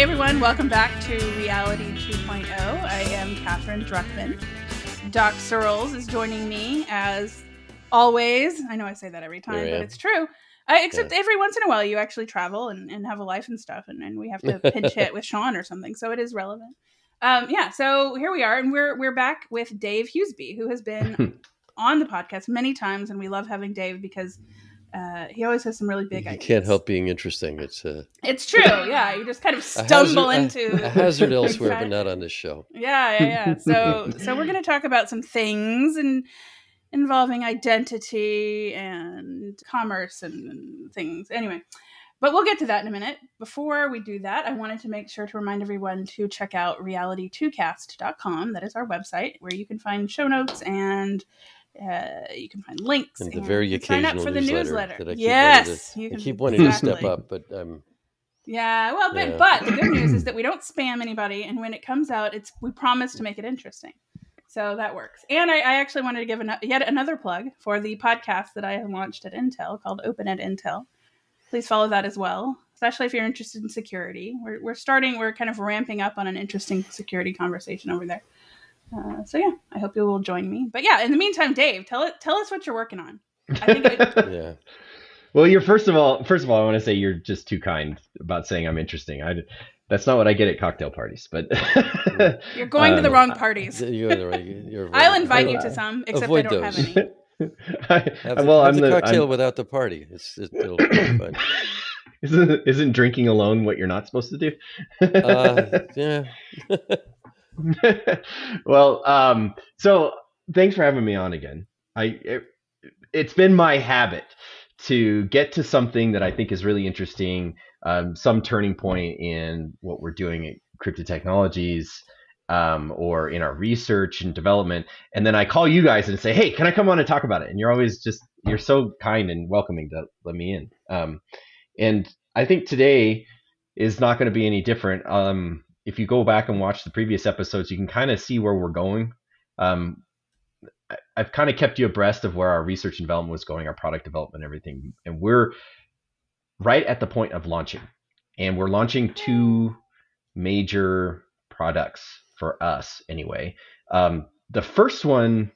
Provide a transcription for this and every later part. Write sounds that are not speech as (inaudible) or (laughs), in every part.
Hey everyone, welcome back to Reality 2.0. I am Katherine Druckman. Doc Searls is joining me as always. I know I say that every time, but it's true. Uh, except yeah. every once in a while you actually travel and, and have a life and stuff, and, and we have to (laughs) pinch hit with Sean or something, so it is relevant. Um, yeah, so here we are, and we're we're back with Dave Huseby, who has been (laughs) on the podcast many times, and we love having Dave because uh, he always has some really big you ideas. can't help being interesting. It's uh, it's true. (laughs) Yeah, you just kind of stumble a hazard, into a, a hazard (laughs) elsewhere, but not on this show. Yeah, yeah, yeah. So so we're going to talk about some things and involving identity and commerce and, and things. Anyway, but we'll get to that in a minute. Before we do that, I wanted to make sure to remind everyone to check out reality2cast.com. That is our website where you can find show notes and uh, you can find links and the very occasional sign up for the newsletter. newsletter. yes, to, I keep wanting exactly. to step up, but um, yeah. Well, but, yeah. but the good news is that we don't spam anybody, and when it comes out, it's we promise to make it interesting. So that works. And I, I actually wanted to give an, yet another plug for the podcast that I have launched at Intel called Open at Intel. Please follow that as well, especially if you're interested in security. We're, we're starting, we're kind of ramping up on an interesting security conversation over there. Uh, so yeah, I hope you will join me. But yeah, in the meantime, Dave, tell it, tell us what you're working on. I think it, (laughs) yeah. Well, you're first of all, first of all, I want to say you're just too kind about saying I'm interesting. I, that's not what I get at cocktail parties, but (laughs) you're going um, to the um, wrong parties. You're the right, you're right. I'll invite you to some, except Avoid I don't those. have any. (laughs) I, have, well, have I'm the, the cocktail I'm, without the party. It's, it'll be (coughs) fun. Isn't isn't drinking alone what you're not supposed to do? uh, yeah. (laughs) well, um, so thanks for having me on again. I it, it's been my habit to get to something that I think is really interesting, um, some turning point in what we're doing at Cryptid Technologies. Um, or in our research and development. And then I call you guys and say, "Hey, can I come on and talk about it?" And you're always just you're so kind and welcoming to let me in. Um, and I think today is not going to be any different. Um, if you go back and watch the previous episodes, you can kind of see where we're going. Um, I've kind of kept you abreast of where our research and development was going, our product development, everything, and we're right at the point of launching, and we're launching two major products for us anyway. Um, the first one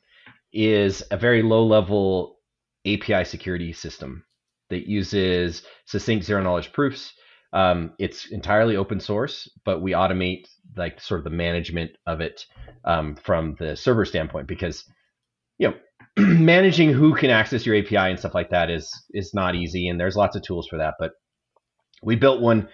is a very low level API security system that uses succinct zero knowledge proofs. Um, it's entirely open source, but we automate like sort of the management of it um, from the server standpoint because you know (clears throat) managing who can access your API and stuff like that is is not easy, and there's lots of tools for that. But we built one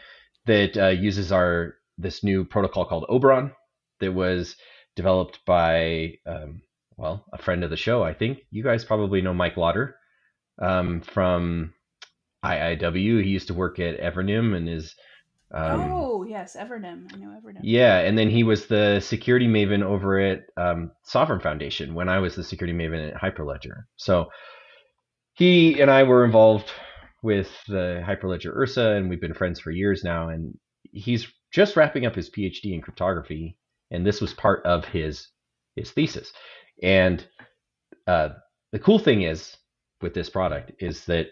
that uh, uses our this new protocol called Oberon that was developed by um, well a friend of the show. I think you guys probably know Mike Lodder um, from IIW. He used to work at Evernym and is um, oh yes, Evernym. I know Evernym. Yeah, and then he was the security maven over at um, Sovrin Foundation when I was the security maven at Hyperledger. So he and I were involved with the Hyperledger Ursa, and we've been friends for years now. And he's just wrapping up his PhD in cryptography, and this was part of his his thesis. And uh, the cool thing is with this product is that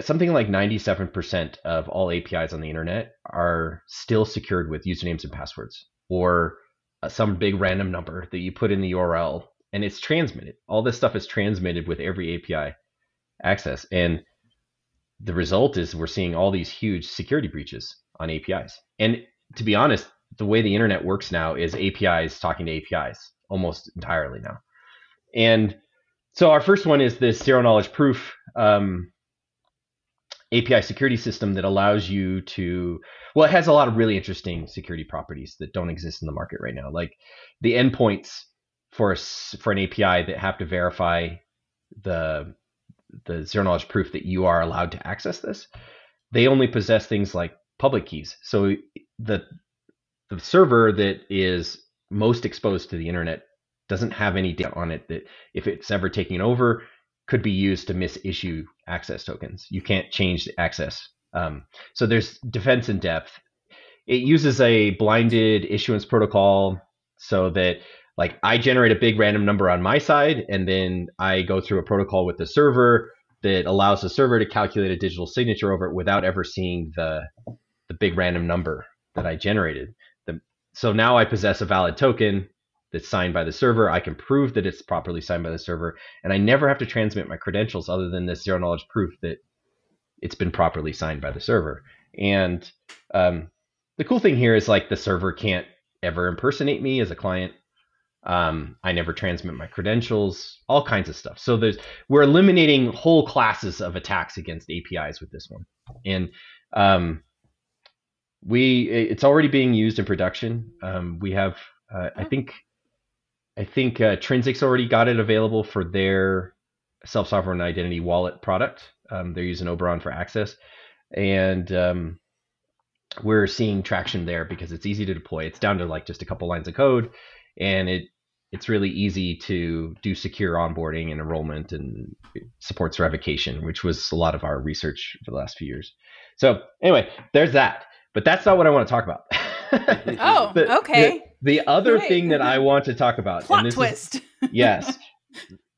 something like 97% of all APIs on the internet are still secured with usernames and passwords or uh, some big random number that you put in the URL and it's transmitted. All this stuff is transmitted with every API access. And the result is we're seeing all these huge security breaches on APIs. And to be honest, the way the internet works now is APIs talking to APIs almost entirely now. And so our first one is this zero knowledge proof um, API security system that allows you to well, it has a lot of really interesting security properties that don't exist in the market right now, like the endpoints for a, for an API that have to verify the the zero knowledge proof that you are allowed to access this. They only possess things like public keys. So the the server that is most exposed to the internet doesn't have any data on it that if it's ever taken over could be used to misissue access tokens. You can't change the access. Um, so there's defense in depth. It uses a blinded issuance protocol so that like I generate a big random number on my side, and then I go through a protocol with the server that allows the server to calculate a digital signature over it without ever seeing the the big random number that I generated. The, so now I possess a valid token that's signed by the server. I can prove that it's properly signed by the server, and I never have to transmit my credentials other than this zero knowledge proof that it's been properly signed by the server. And um, the cool thing here is like the server can't ever impersonate me as a client. Um, I never transmit my credentials, all kinds of stuff. So there's we're eliminating whole classes of attacks against APIs with this one, and um, we it's already being used in production. Um, we have uh, I think I think uh, Trinsic's already got it available for their self sovereign identity wallet product. Um, they're using Oberon for access, and um, we're seeing traction there because it's easy to deploy. It's down to like just a couple lines of code, and it it's really easy to do secure onboarding and enrollment and supports revocation, which was a lot of our research for the last few years. So anyway, there's that. But that's not what I want to talk about. (laughs) oh, the, okay. The, the other Great. thing that I (laughs) want to talk about, plot twist. Is, (laughs) yes,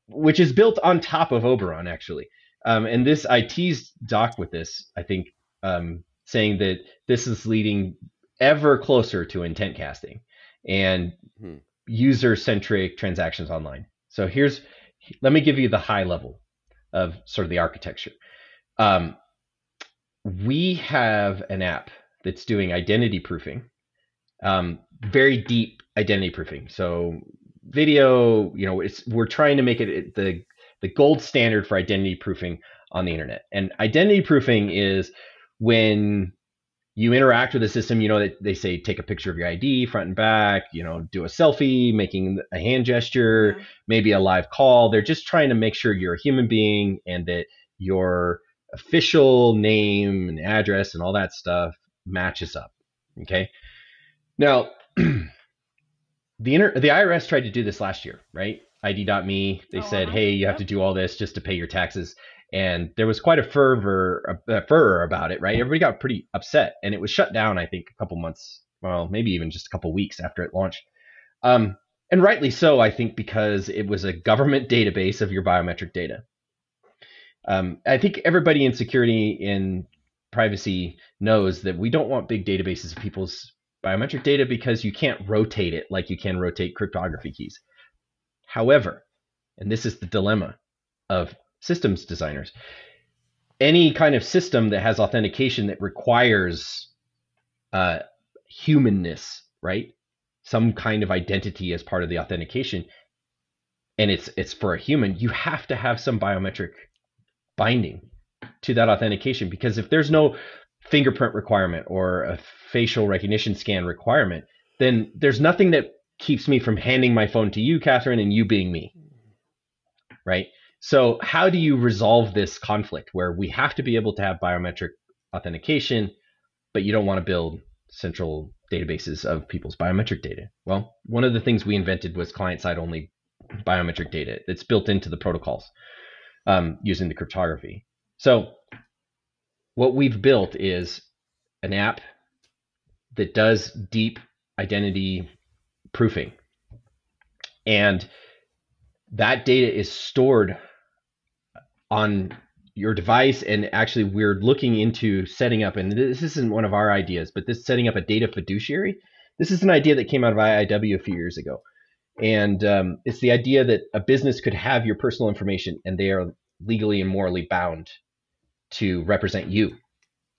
which is built on top of Oberon, actually. Um, and this I teased Doc with this, I think, um, saying that this is leading ever closer to intent casting and hmm. user centric transactions online. So here's let me give you the high level of sort of the architecture. Um, we have an app that's doing identity proofing, um, very deep identity proofing. So video, you know, it's we're trying to make it the the gold standard for identity proofing on the internet. And identity proofing is when you interact with a system, you know that they say take a picture of your ID front and back, you know, do a selfie, making a hand gesture, mm-hmm. maybe a live call. They're just trying to make sure you're a human being and that your official name and address and all that stuff matches up. Okay. Now, (clears throat) the inter- the IRS tried to do this last year, right? ID.me. They oh, said, "Hey, you have to do all this just to pay your taxes." And there was quite a fervor, a, a furor about it, right? Everybody got pretty upset, and it was shut down. I think a couple months, well, maybe even just a couple weeks after it launched. Um, and rightly so, I think, because it was a government database of your biometric data. Um, I think everybody in security and privacy knows that we don't want big databases of people's biometric data because you can't rotate it like you can rotate cryptography keys. However, and this is the dilemma of systems designers, any kind of system that has authentication that requires uh, humanness, right? Some kind of identity as part of the authentication, and it's it's for a human, you have to have some biometric binding to that authentication because if there's no fingerprint requirement or a facial recognition scan requirement, then there's nothing that keeps me from handing my phone to you, Katherine, and you being me. Right? So, how do you resolve this conflict where we have to be able to have biometric authentication, but you don't want to build central databases of people's biometric data? Well, one of the things we invented was client side only biometric data. that's built into the protocols um, using the cryptography. So, what we've built is an app that does deep identity proofing. And that data is stored on your device and actually we're looking into setting up and this isn't one of our ideas but this setting up a data fiduciary this is an idea that came out of iiw a few years ago and um, it's the idea that a business could have your personal information and they are legally and morally bound to represent you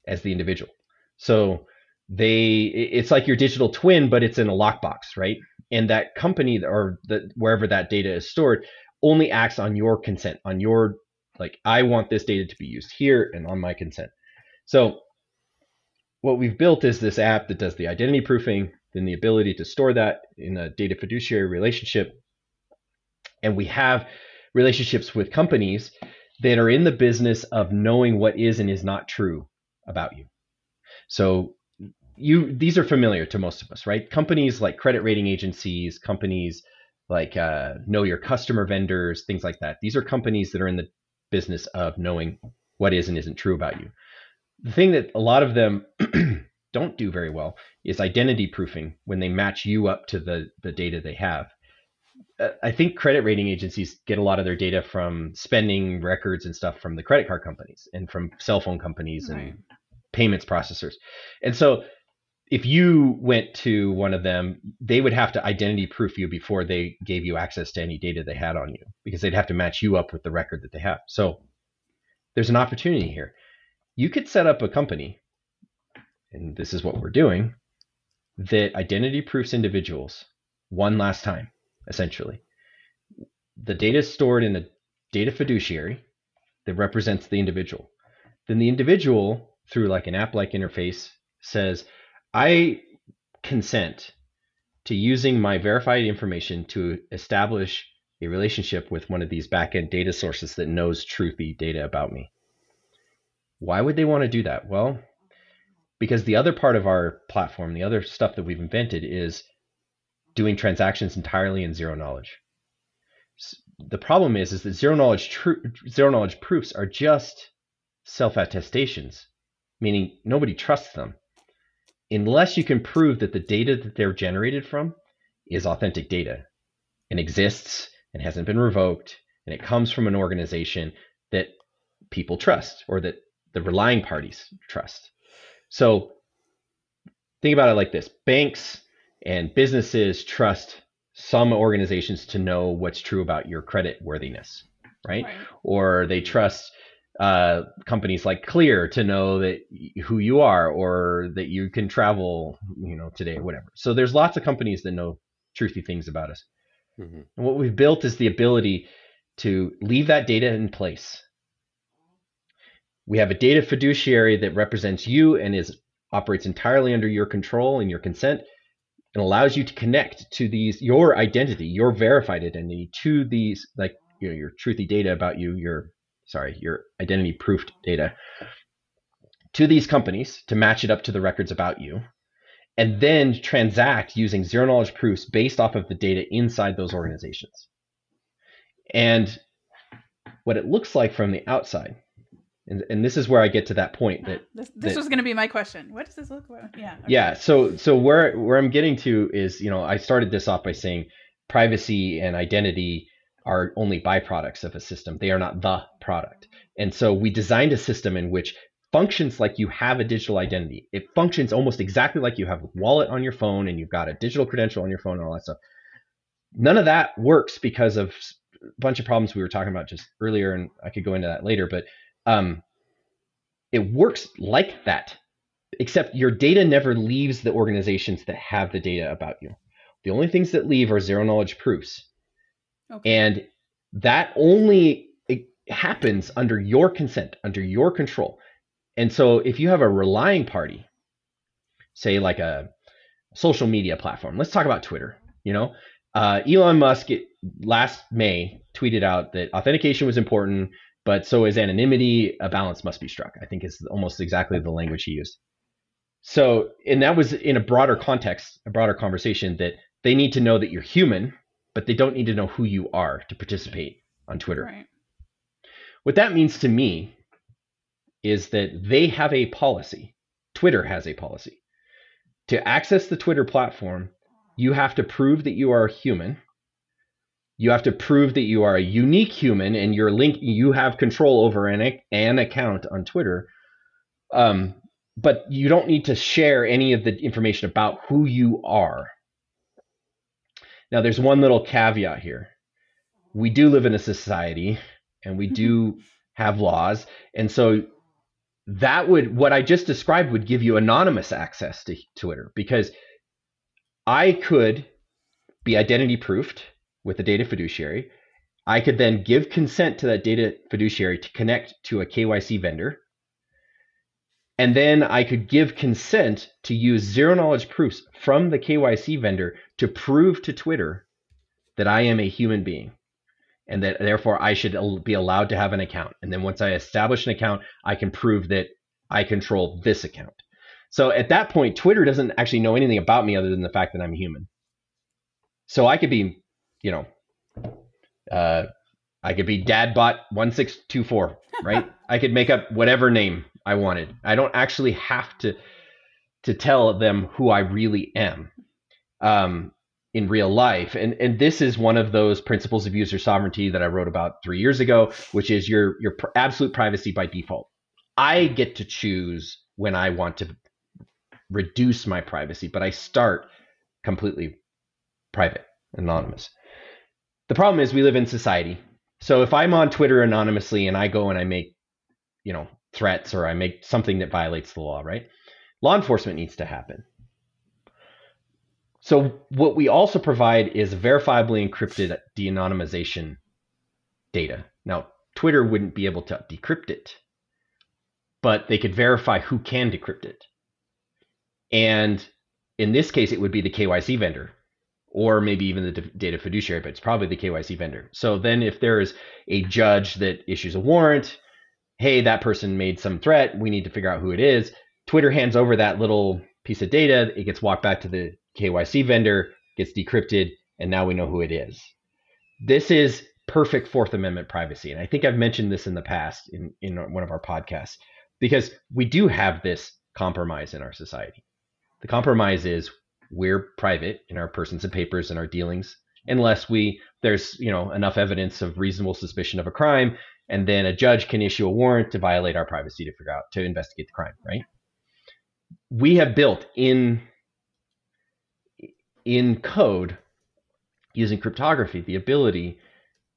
as the individual. So they it's like your digital twin, but it's in a lockbox, right? And that company or wherever that data is stored only acts on your consent, on your like I want this data to be used here and on my consent. So what we've built is this app that does the identity proofing, then the ability to store that in a data fiduciary relationship. And we have relationships with companies that are in the business of knowing what is and is not true about you. So you these are familiar to most of us, right? Companies like credit rating agencies, companies like uh, know your customer vendors, things like that. These are companies that are in the business of knowing what is and isn't true about you. The thing that a lot of them (clears throat) don't do very well is identity proofing when they match you up to the the data they have. I think credit rating agencies get a lot of their data from spending records and stuff from the credit card companies and from cell phone companies right. and payments processors. And so if you went to one of them, they would have to identity proof you before they gave you access to any data they had on you because they'd have to match you up with the record that they have. So there's an opportunity here. You could set up a company, and this is what we're doing, that identity proofs individuals one last time, essentially. The data is stored in a data fiduciary that represents the individual. Then the individual, through like an app like interface, says, I consent to using my verified information to establish a relationship with one of these backend data sources that knows truthy data about me. Why would they want to do that? Well, because the other part of our platform, the other stuff that we've invented is doing transactions entirely in zero knowledge. The problem is, is that zero knowledge tr- zero knowledge proofs are just self attestations, meaning nobody trusts them unless you can prove that the data that they're generated from is authentic data and exists and hasn't been revoked and it comes from an organization that people trust or that the relying parties trust. So think about it like this banks and businesses trust some organizations to know what's true about your credit worthiness, right? right. Or they trust uh, companies like Clear to know that who you are or that you can travel, you know, today or whatever. So there's lots of companies that know truthy things about us. Mm-hmm. And what we've built is the ability to leave that data in place. We have a data fiduciary that represents you and is operates entirely under your control and your consent and allows you to connect to these your identity, your verified identity to these like you know your truthy data about you, your sorry, your identity proofed data to these companies to match it up to the records about you, and then transact using zero knowledge proofs based off of the data inside those organizations. And what it looks like from the outside, and, and this is where I get to that point that ah, this, this that, was going to be my question. What does this look like? Yeah. Okay. Yeah. So so where where I'm getting to is you know I started this off by saying privacy and identity are only byproducts of a system. They are not the product. And so we designed a system in which functions like you have a digital identity. It functions almost exactly like you have a wallet on your phone and you've got a digital credential on your phone and all that stuff. None of that works because of a bunch of problems we were talking about just earlier, and I could go into that later. But um, it works like that, except your data never leaves the organizations that have the data about you. The only things that leave are zero knowledge proofs. Okay. And that only happens under your consent, under your control. And so if you have a relying party, say like a social media platform, let's talk about Twitter. You know, uh, Elon Musk it, last May tweeted out that authentication was important, but so is anonymity. A balance must be struck. I think is almost exactly the language he used. So, and that was in a broader context, a broader conversation that they need to know that you're human but they don't need to know who you are to participate on Twitter. Right. What that means to me is that they have a policy. Twitter has a policy. To access the Twitter platform, you have to prove that you are human. You have to prove that you are a unique human and your link you have control over an, an account on Twitter. Um, but you don't need to share any of the information about who you are now, there's one little caveat here. We do live in a society and we do (laughs) have laws. And so that would, what I just described would give you anonymous access to Twitter because I could be identity proofed with a data fiduciary. I could then give consent to that data fiduciary to connect to a KYC vendor. And then I could give consent to use zero knowledge proofs from the KYC vendor to prove to Twitter that I am a human being and that therefore I should be allowed to have an account. And then once I establish an account, I can prove that I control this account. So at that point, Twitter doesn't actually know anything about me other than the fact that I'm human. So I could be, you know, uh, I could be dadbot1624, right? (laughs) I could make up whatever name I wanted. I don't actually have to to tell them who I really am um, in real life. And and this is one of those principles of user sovereignty that I wrote about three years ago, which is your your pr- absolute privacy by default. I get to choose when I want to reduce my privacy, but I start completely private, anonymous. The problem is we live in society. So if I'm on Twitter anonymously and I go and I make, you know, threats or I make something that violates the law, right? Law enforcement needs to happen. So what we also provide is verifiably encrypted de-anonymization data. Now, Twitter wouldn't be able to decrypt it, but they could verify who can decrypt it. And in this case, it would be the KYC vendor or maybe even the data fiduciary, but it's probably the KYC vendor. So then if there is a judge that issues a warrant, hey, that person made some threat, we need to figure out who it is. Twitter hands over that little piece of data, it gets walked back to the KYC vendor, gets decrypted, and now we know who it is. This is perfect Fourth Amendment privacy. And I think I've mentioned this in the past in, in one of our podcasts because we do have this compromise in our society. The compromise is we're private in our persons and papers and our dealings unless we there's you know enough evidence of reasonable suspicion of a crime and then a judge can issue a warrant to violate our privacy to figure out to investigate the crime right? We have built in in code using cryptography the ability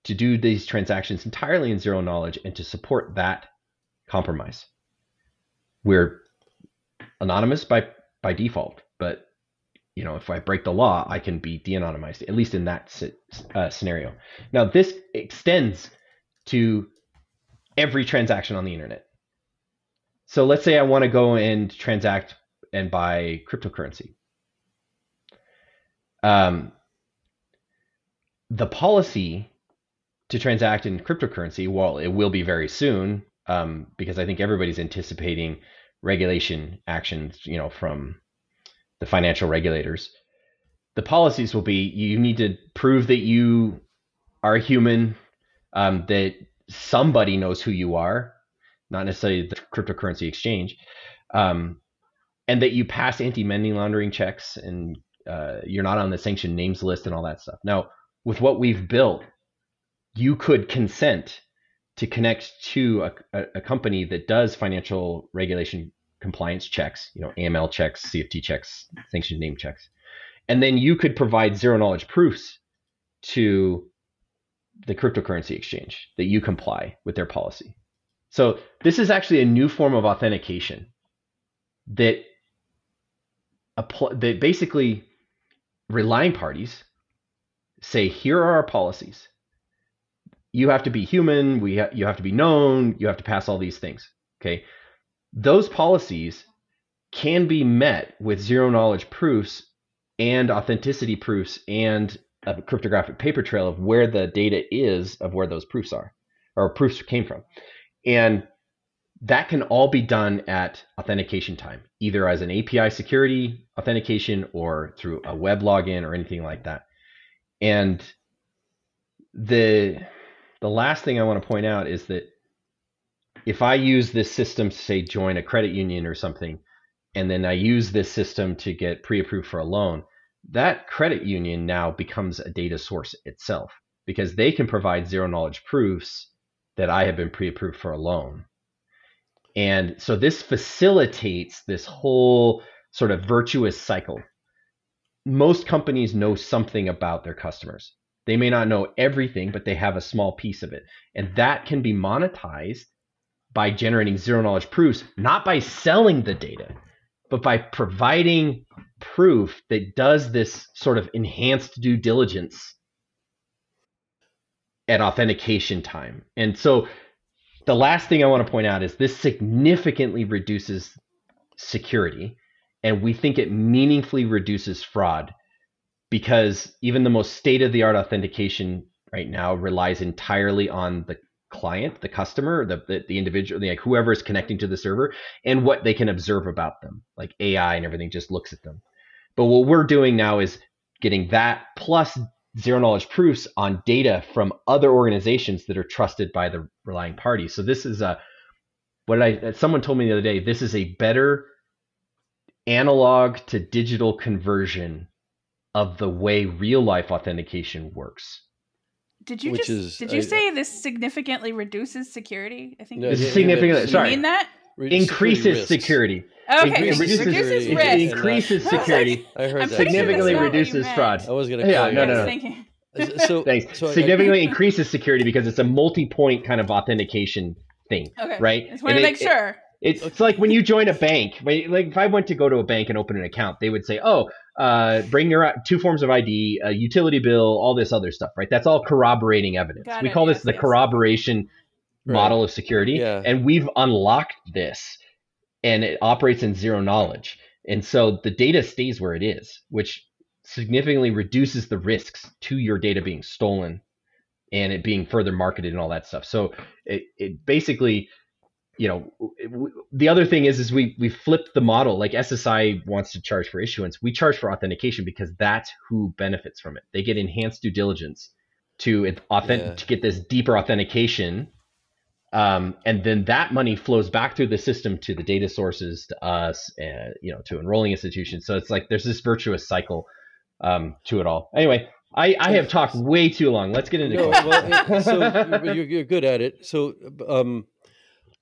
to do these transactions entirely in zero knowledge and to support that compromise. We're anonymous by by default but you know if i break the law i can be de-anonymized at least in that uh, scenario. Now this extends to every transaction on the internet. So let's say i want to go and transact and buy cryptocurrency. Um, the policy to transact in cryptocurrency well it will be very soon um, because i think everybody's anticipating regulation actions you know from the financial regulators. The policies will be you need to prove that you are human, um, that somebody knows who you are, not necessarily the cryptocurrency exchange, um, and that you pass anti money laundering checks and uh, you're not on the sanctioned names list and all that stuff. Now, with what we've built, you could consent to connect to a, a company that does financial regulation compliance checks, you know, AML checks, CFT checks, sanctioned name checks. And then you could provide zero knowledge proofs to the cryptocurrency exchange that you comply with their policy. So this is actually a new form of authentication that that basically relying parties say here are our policies. You have to be human, we ha- you have to be known, you have to pass all these things. Okay? Those policies can be met with zero knowledge proofs and authenticity proofs and a cryptographic paper trail of where the data is of where those proofs are or proofs came from. And that can all be done at authentication time, either as an API security authentication or through a web login or anything like that. And the the last thing I want to point out is that if I use this system to say join a credit union or something, and then I use this system to get pre-approved for a loan, that credit union now becomes a data source itself because they can provide zero knowledge proofs that I have been pre-approved for a loan. And so this facilitates this whole sort of virtuous cycle. Most companies know something about their customers. They may not know everything, but they have a small piece of it. And that can be monetized by generating zero knowledge proofs, not by selling the data, but by providing proof that does this sort of enhanced due diligence at authentication time. And so the last thing I want to point out is this significantly reduces security and we think it meaningfully reduces fraud because even the most state of the art authentication right now relies entirely on the client, the customer, the the, the individual, like whoever is connecting to the server, and what they can observe about them. Like AI and everything just looks at them. But what we're doing now is getting that plus zero knowledge proofs on data from other organizations that are trusted by the relying party. So this is a what I someone told me the other day. This is a better analog to digital conversion of the way real life authentication works. Did you Which just is, did you I, say this significantly reduces security? I think no, significantly. Sorry, you mean that? increases security. Okay, it reduces, reduces risk. It increases security. I heard that. Significantly reduces fraud. I was going to. Yeah, no, no, no. So, Thanks. So significantly I, (laughs) increases security because it's a multi-point kind of authentication thing, okay. right? I just want to make sure. It, it's like when you join a bank. Like if I went to go to a bank and open an account, they would say, "Oh, uh, bring your two forms of ID, a utility bill, all this other stuff." Right? That's all corroborating evidence. Got we it. call yes, this the yes. corroboration right. model of security, yeah. and we've unlocked this, and it operates in zero knowledge, and so the data stays where it is, which significantly reduces the risks to your data being stolen and it being further marketed and all that stuff. So it, it basically, you know, the other thing is, is we, we flipped the model like SSI wants to charge for issuance. We charge for authentication because that's who benefits from it. They get enhanced due diligence to authentic, yeah. to get this deeper authentication. Um, and then that money flows back through the system to the data sources, to us, and you know, to enrolling institutions. So it's like there's this virtuous cycle um, to it all. Anyway, I, I have talked way too long. Let's get into no, well, so you're, you're good at it. So, um,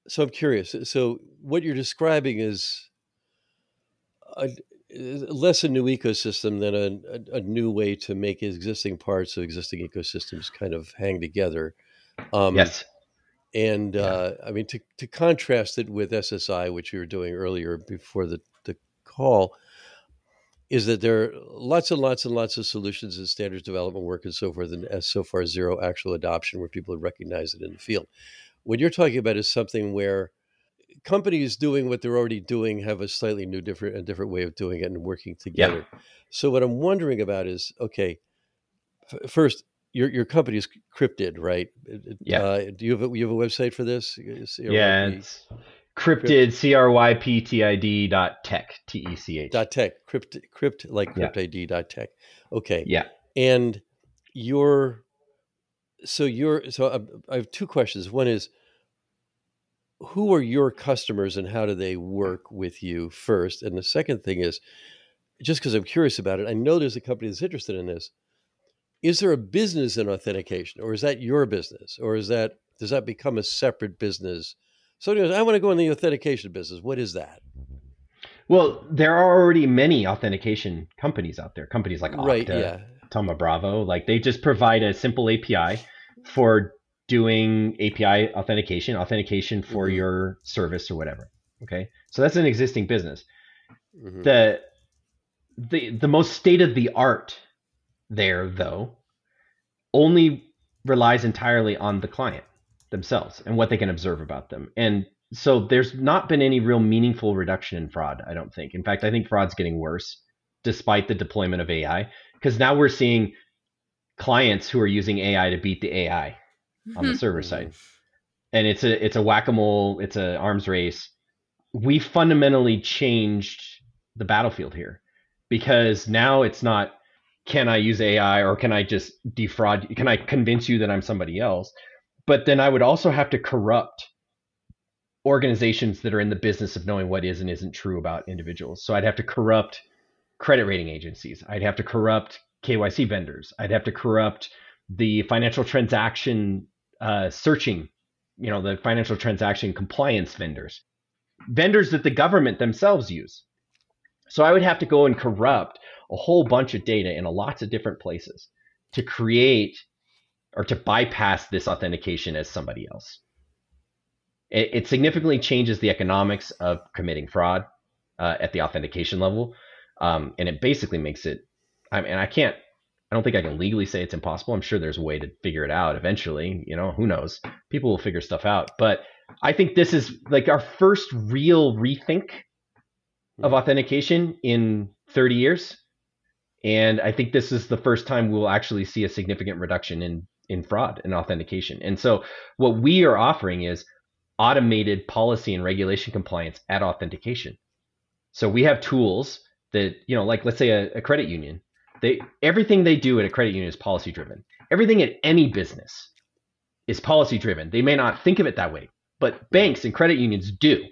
so I'm curious. So, what you're describing is a, less a new ecosystem than a, a, a, new way to make existing parts of existing ecosystems kind of hang together. Um, yes. And yeah. uh, I mean, to, to contrast it with SSI, which you were doing earlier before the, the call, is that there are lots and lots and lots of solutions and standards development work and so forth, and as so far zero actual adoption where people recognize it in the field. What you're talking about is something where companies doing what they're already doing have a slightly new, different, a different way of doing it and working together. Yeah. So what I'm wondering about is, okay, f- first, your your company is Cryptid, right? Yeah. Uh, do you have a, you have a website for this? Yeah, it's Cryptid, C R Y P T I D dot tech, T E C H. Dot tech, crypt, crypt like crypt ID dot tech. Okay. Yeah. And your, so you're so I, have two questions. One is, who are your customers and how do they work with you first? And the second thing is, just because I'm curious about it, I know there's a company that's interested in this. Is there a business in authentication, or is that your business, or is that does that become a separate business? So, anyways, I want to go in the authentication business. What is that? Well, there are already many authentication companies out there. Companies like Okta, right, yeah. Thoma Bravo, like they just provide a simple API for doing API authentication, authentication for mm-hmm. your service or whatever. Okay, so that's an existing business. Mm-hmm. The the the most state of the art there, though, only relies entirely on the client themselves and what they can observe about them. And so there's not been any real meaningful reduction in fraud, I don't think. In fact, I think fraud's getting worse despite the deployment of AI because now we're seeing clients who are using AI to beat the AI on the mm-hmm. server mm-hmm. side. And it's a it's a whack-a-mole, it's an arms race. We fundamentally changed the battlefield here because now it's not can I use AI or can I just defraud can I convince you that I'm somebody else? but then I would also have to corrupt organizations that are in the business of knowing what is and isn't true about individuals. So I'd have to corrupt credit rating agencies. I'd have to corrupt KYC vendors. I'd have to corrupt the financial transaction uh, searching, you know, the financial transaction compliance vendors, vendors that the government themselves use. So I would have to go and corrupt a whole bunch of data in lots of different places to create or to bypass this authentication as somebody else. It, it significantly changes the economics of committing fraud uh, at the authentication level, um, and it basically makes it. I mean, I can't. I don't think I can legally say it's impossible. I'm sure there's a way to figure it out eventually. You know, who knows? People will figure stuff out. But I think this is like our first real rethink of authentication in 30 years. And I think this is the first time we'll actually see a significant reduction in in fraud and authentication. And so what we are offering is automated policy and regulation compliance at authentication. So we have tools that, you know, like let's say a, a credit union, they everything they do at a credit union is policy driven. Everything at any business is policy driven. They may not think of it that way, but banks and credit unions do.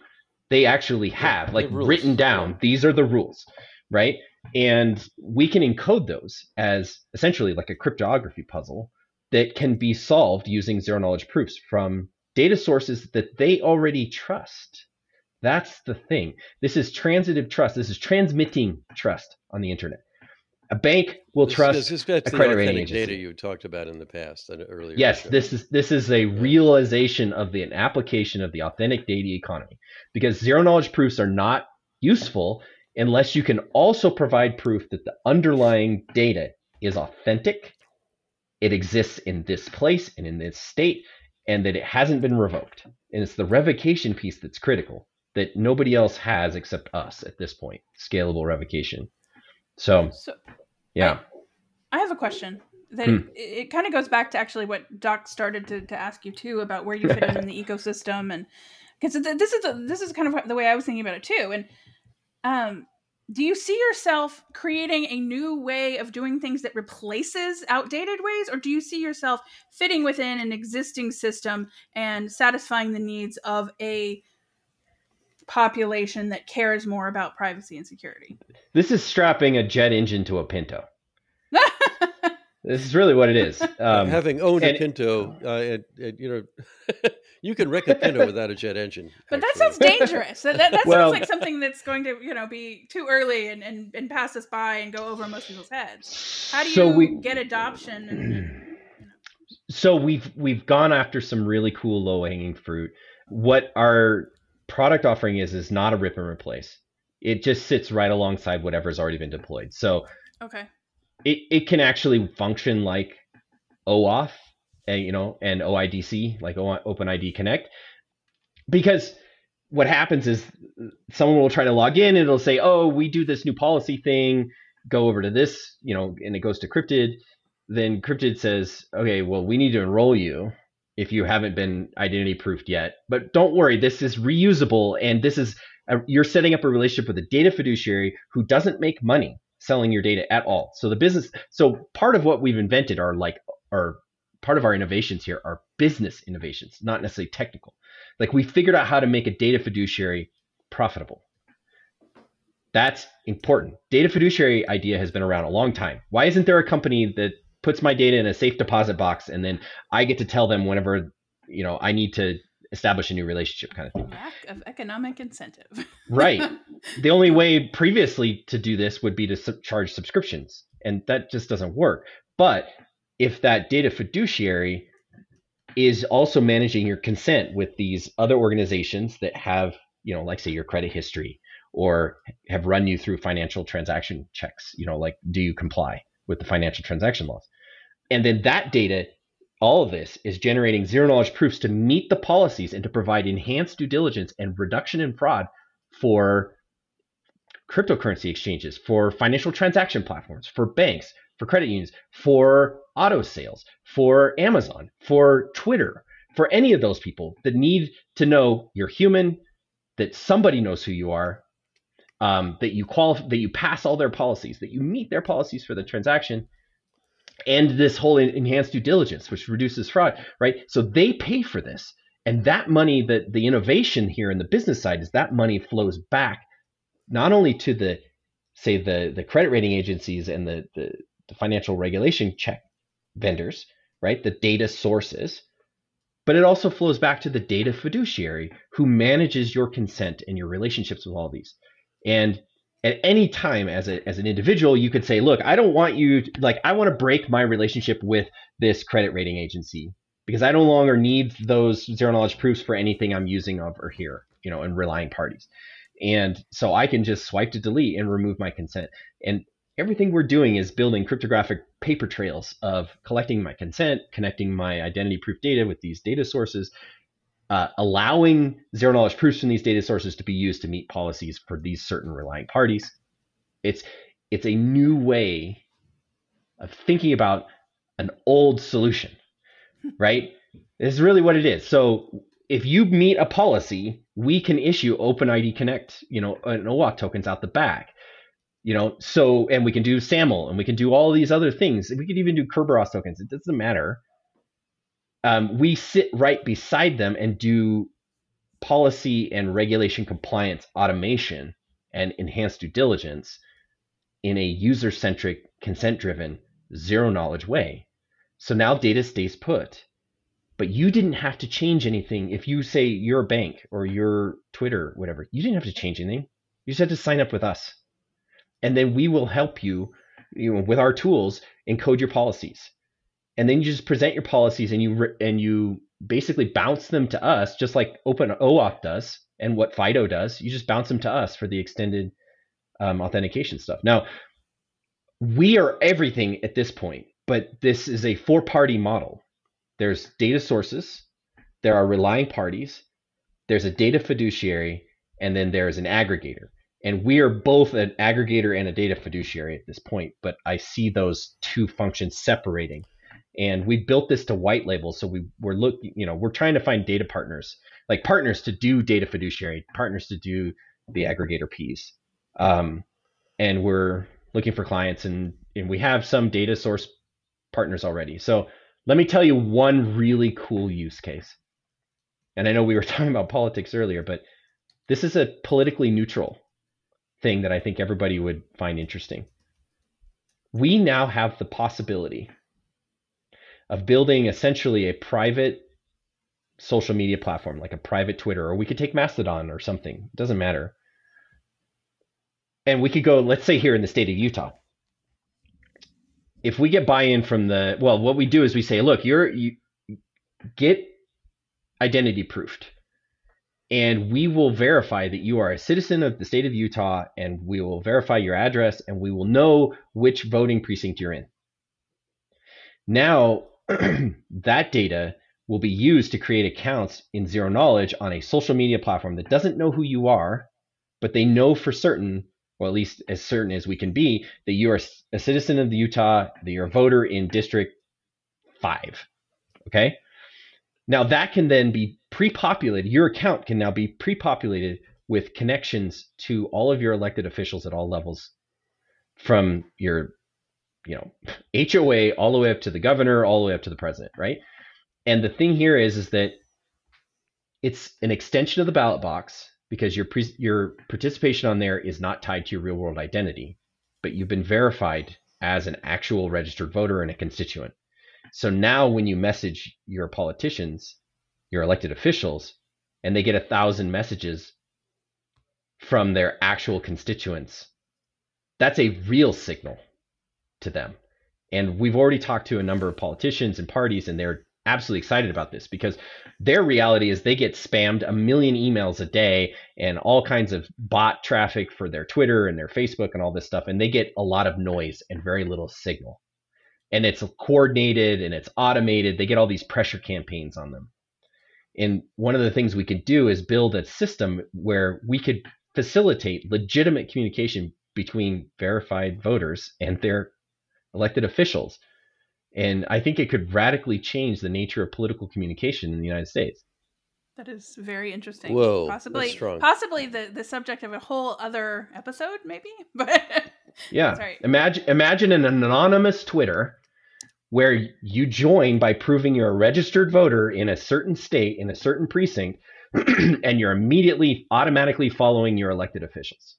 They actually have like written down these are the rules, right? And we can encode those as essentially like a cryptography puzzle that can be solved using zero knowledge proofs from data sources that they already trust That's the thing. This is transitive trust. This is transmitting trust on the internet. A bank will This- trust this gets a credit rating authentic data you talked about in the past uh, earlier. Yes, show. this is this is a realization of the an application of the authentic data economy because zero knowledge proofs are not useful unless you can also provide proof that the underlying data is authentic, it exists in this place and in this state, and that it hasn't been revoked. And it's the revocation piece that's critical that nobody else has except us at this point. Scalable revocation. So So yeah. I have a question that Hmm. it, it kind of goes back to actually what Doc started to, to ask you too about where you fit in, in the (laughs) ecosystem and because this is the, this is kind of the way I was thinking about it too. And um, do you see yourself creating a new way of doing things that replaces outdated ways, or do you see yourself fitting within an existing system and satisfying the needs of a population that cares more about privacy and security? This is strapping a jet engine to a Pinto. (laughs) This is really what it is. (laughs) Um, Having owned and- a Pinto, uh, and, and, you know, (laughs) you can wreck a Pinto without a jet engine. But that sounds dangerous. That, that, that Well- sounds like something that's going to, you know, be too early and, and, and pass us by and go over most people's heads. How do you so we get adoption? And, and- (clears throat) so we've we've gone after some really cool low hanging fruit. What our product offering is is not a rip and replace. It just sits right alongside whatever's already been deployed. So okay. it, it can actually function like OAuth, eh, and you know, and OIDC, like OpenID Connect, because what happens is someone will try to log in and it'll say, "Oh, we do this new policy thing. Go over to this, you know," and it goes to Cryptid. Then Cryptid says, "Okay, well, we need to enroll you if you haven't been identity proofed yet. But don't worry, this is reusable, and this is a, you're setting up a relationship with a data fiduciary who doesn't make money selling your data at all. So the business, so part of what we've invented are like, are part of our innovations here are business innovations, not necessarily technical. Like we figured out how to make a data fiduciary profitable. That's important. Data fiduciary idea has been around a long time. Why isn't there a company that puts my data in a safe deposit box and then I get to tell them whenever, you know, I need to establish a new relationship kind of thing? Lack of economic incentive. Right. (laughs) the only way previously to do this would be to sub- charge subscriptions, and that just doesn't work. But if that data fiduciary is also managing your consent with these other organizations that have, you know, like say your credit history or have run you through financial transaction checks, you know, like do you comply with the financial transaction laws? And then that data, all of this is generating zero knowledge proofs to meet the policies and to provide enhanced due diligence and reduction in fraud for cryptocurrency exchanges, for financial transaction platforms, for banks, for credit unions, for auto sales, for Amazon, for Twitter, for any of those people that need to know you're human, that somebody knows who you are, um, that you qualify, that you pass all their policies, that you meet their policies for the transaction, and this whole enhanced due diligence, which reduces fraud, right? So they pay for this. And that money, that the innovation here in the business side is that money flows back not only to the say the the credit rating agencies and the the, the financial regulation check vendors, right? The data sources, but it also flows back to the data fiduciary who manages your consent and your relationships with all these. And at any time as a as an individual, you could say, look, I don't want you to, like I want to break my relationship with this credit rating agency because I no longer need those zero knowledge proofs for anything I'm using over here, you know, and relying parties. And so I can just swipe to delete and remove my consent. And everything we're doing is building cryptographic paper trails of collecting my consent, connecting my identity proof data with these data sources, uh, allowing zero knowledge proofs from these data sources to be used to meet policies for these certain relying parties. It's it's a new way of thinking about an old solution, right? This is really what it is. So if you meet a policy, we can issue OpenID Connect, you know, and OAuth tokens out the back. You know, so and we can do SAML and we can do all these other things. We could even do Kerberos tokens. It doesn't matter. Um, we sit right beside them and do policy and regulation compliance automation and enhanced due diligence in a user centric, consent driven, zero knowledge way. So now data stays put but you didn't have to change anything. If you say you're a bank or your Twitter, whatever, you didn't have to change anything. You just had to sign up with us. And then we will help you, you know, with our tools encode your policies. And then you just present your policies and you and you basically bounce them to us just like Open OAuth does and what FIDO does. You just bounce them to us for the extended um, authentication stuff. Now, we are everything at this point, but this is a four-party model. There's data sources, there are relying parties, there's a data fiduciary, and then there's an aggregator. And we are both an aggregator and a data fiduciary at this point, but I see those two functions separating. And we built this to white label, so we we're looking, you know, we're trying to find data partners, like partners to do data fiduciary, partners to do the aggregator piece. Um, and we're looking for clients, and and we have some data source partners already. So let me tell you one really cool use case. And I know we were (laughs) talking about politics earlier, but this is a politically neutral thing that I think everybody would find interesting. We now have the possibility of building essentially a private social media platform, like a private Twitter, or we could take Mastodon or something. It doesn't matter. And we could go, let's say here in the state of Utah. If we get buy-in from the well, what we do is we say, look, you're you get identity proofed and we will verify that you are a citizen of the state of Utah and we will verify your address and we will know which voting precinct you're in. Now, (clears throat) that data will be used to create accounts in zero knowledge on a social media platform that doesn't know who you are, but they know for certain, or at least as certain as we can be, that you are a citizen of the Utah, that you're a voter in District 5. Okay? Now that can then be pre-populated. Your account can now be pre-populated with connections to all of your elected officials at all levels from your you know HOA all the way up to the governor all the way up to the president, right? And the thing here is is that it's an extension of the ballot box because your pre- your participation on there is not tied to your real world identity, but you've been verified as an actual registered voter and a constituent. So now when you message your politicians, your elected officials, and they get a thousand messages from their actual constituents, that's a real signal to them. And we've already talked to a number of politicians and parties, and they're absolutely excited about this because their reality is they get spammed a million emails a day and all kinds of bot traffic for their Twitter and their Facebook and all this stuff. And they get a lot of noise and very little signal and it's coordinated and it's automated. They get all these pressure campaigns on them. And one of the things we could do is build a system where we could facilitate legitimate communication between verified voters and their elected officials. And I think it could radically change the nature of political communication in the United States. That is very interesting. Whoa, possibly, possibly the, the subject of a whole other episode, maybe. (laughs) But yeah, Sorry. imagine imagine an anonymous Twitter where you join by proving you're a registered voter in a certain state in a certain precinct (clears throat) and you're immediately automatically following your elected officials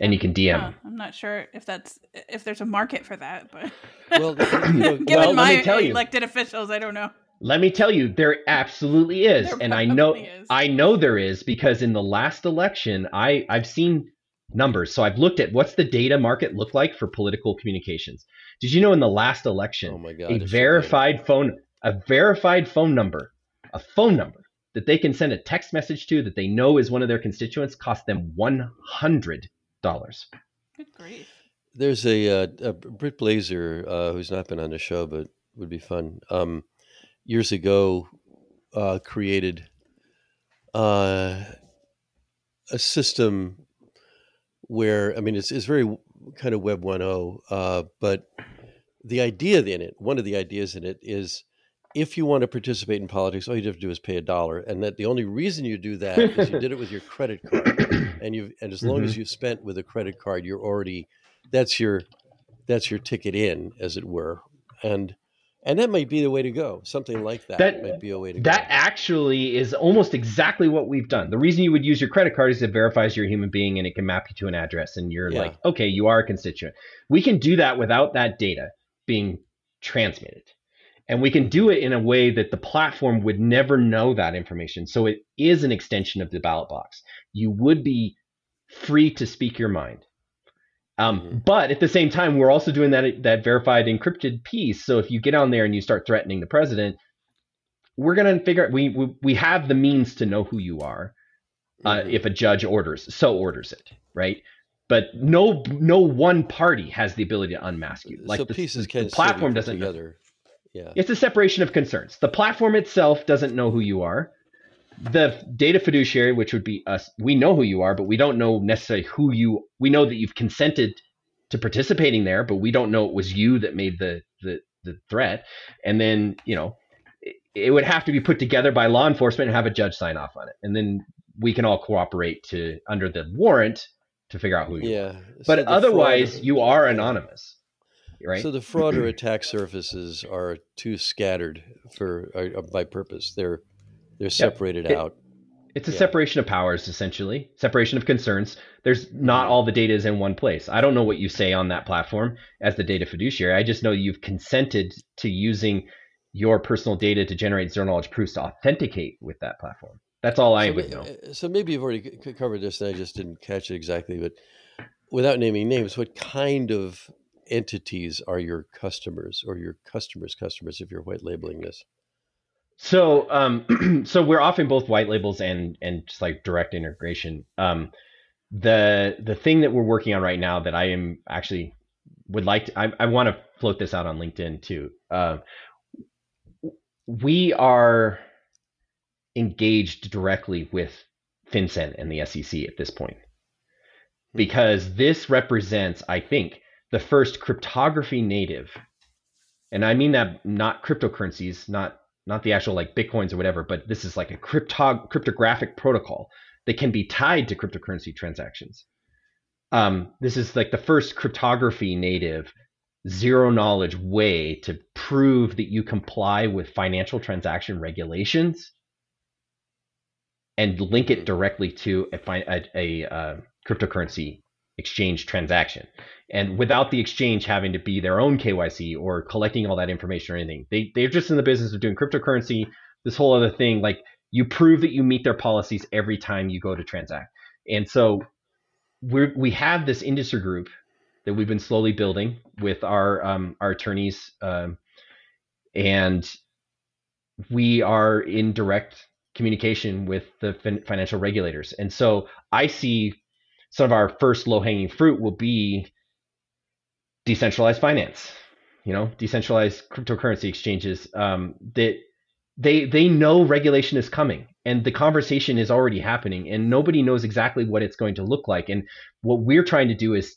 and you can dm huh, i'm not sure if that's if there's a market for that but (laughs) well, (laughs) given well, my elected officials i don't know. Let me tell you there absolutely is. There and i know is. i know there is because in the last election i i've seen numbers. So i've looked at what's the data market look like for political communications. Did you know in the last election, oh my God, a verified phone, a verified phone number, a phone number that they can send a text message to that they know is one of their constituents cost them one hundred dollars. Good grief! There's a, uh, a Britt Blaser uh, who's not been on the show, but would be fun. Um, years ago, uh, created uh, a system where I mean it's, it's very kind of Web 1.0, uh, but the idea in it, one of the ideas in it is if you want to participate in politics, all you have to do is pay a dollar, and that the only reason you do that is you did it with your credit card, and you and as long mm-hmm. as you've spent with a credit card, you're already that's your that's your ticket in, as it were, and and that might be the way to go. Something like that, that might be a way to that go. That actually is almost exactly what we've done. The reason you would use your credit card is it verifies you're a human being and it can map you to an address and you're yeah. like, okay, you are a constituent. We can do that without that data being transmitted. And we can do it in a way that the platform would never know that information. So it is an extension of the ballot box. You would be free to speak your mind. Um, mm-hmm. But at the same time, we're also doing that that verified encrypted piece. So if you get on there and you start threatening the president, we're gonna figure out we we, we have the means to know who you are uh, mm-hmm. if a judge orders so orders it, right? But no no one party has the ability to unmask you. Like so the, pieces can the platform doesn't together. Yeah. It's a separation of concerns. The platform itself doesn't know who you are. The data fiduciary, which would be us, we know who you are, but we don't know necessarily who you. We know that you've consented to participating there, but we don't know it was you that made the the, the threat. And then you know, it, it would have to be put together by law enforcement and have a judge sign off on it, and then we can all cooperate to under the warrant to figure out who you yeah. are. But so otherwise, fraud, you are anonymous right? So the fraud or attack surfaces are too scattered for uh, by purpose. They're they're separated it, out. It's a yeah. separation of powers, essentially, separation of concerns. There's not all the data is in one place. I don't know what you say on that platform as the data fiduciary. I just know you've consented to using your personal data to generate zero knowledge proofs to authenticate with that platform. That's all I so, would know. Uh, so maybe you've already covered this, and I just didn't catch it exactly. But without naming names, what kind of entities are your customers or your customers' customers if you're white labeling this? So, um, (clears throat) so we're offering both white labels and and just like direct integration. Um, the the thing that we're working on right now that I am actually would like to, I, I want to float this out on LinkedIn too. Uh, we are engaged directly with FinCEN and the SEC at this point hmm. because this represents, I think, the first cryptography native, and I mean that not cryptocurrencies, not not the actual like bitcoins or whatever, but this is like a crypto- cryptographic protocol that can be tied to cryptocurrency transactions. Um, this is like the first cryptography native zero knowledge way to prove that you comply with financial transaction regulations and link it directly to a, a, a uh, cryptocurrency exchange transaction. And without the exchange having to be their own KYC or collecting all that information or anything, they, they're just in the business of doing cryptocurrency, this whole other thing. Like you prove that you meet their policies every time you go to transact. And so we we have this industry group that we've been slowly building with our um, our attorneys, um, and we are in direct communication with the fin- financial regulators. And so I see some of our first low hanging fruit will be decentralized finance, you know, decentralized cryptocurrency exchanges um, that they they know regulation is coming and the conversation is already happening and nobody knows exactly what it's going to look like. And what we're trying to do is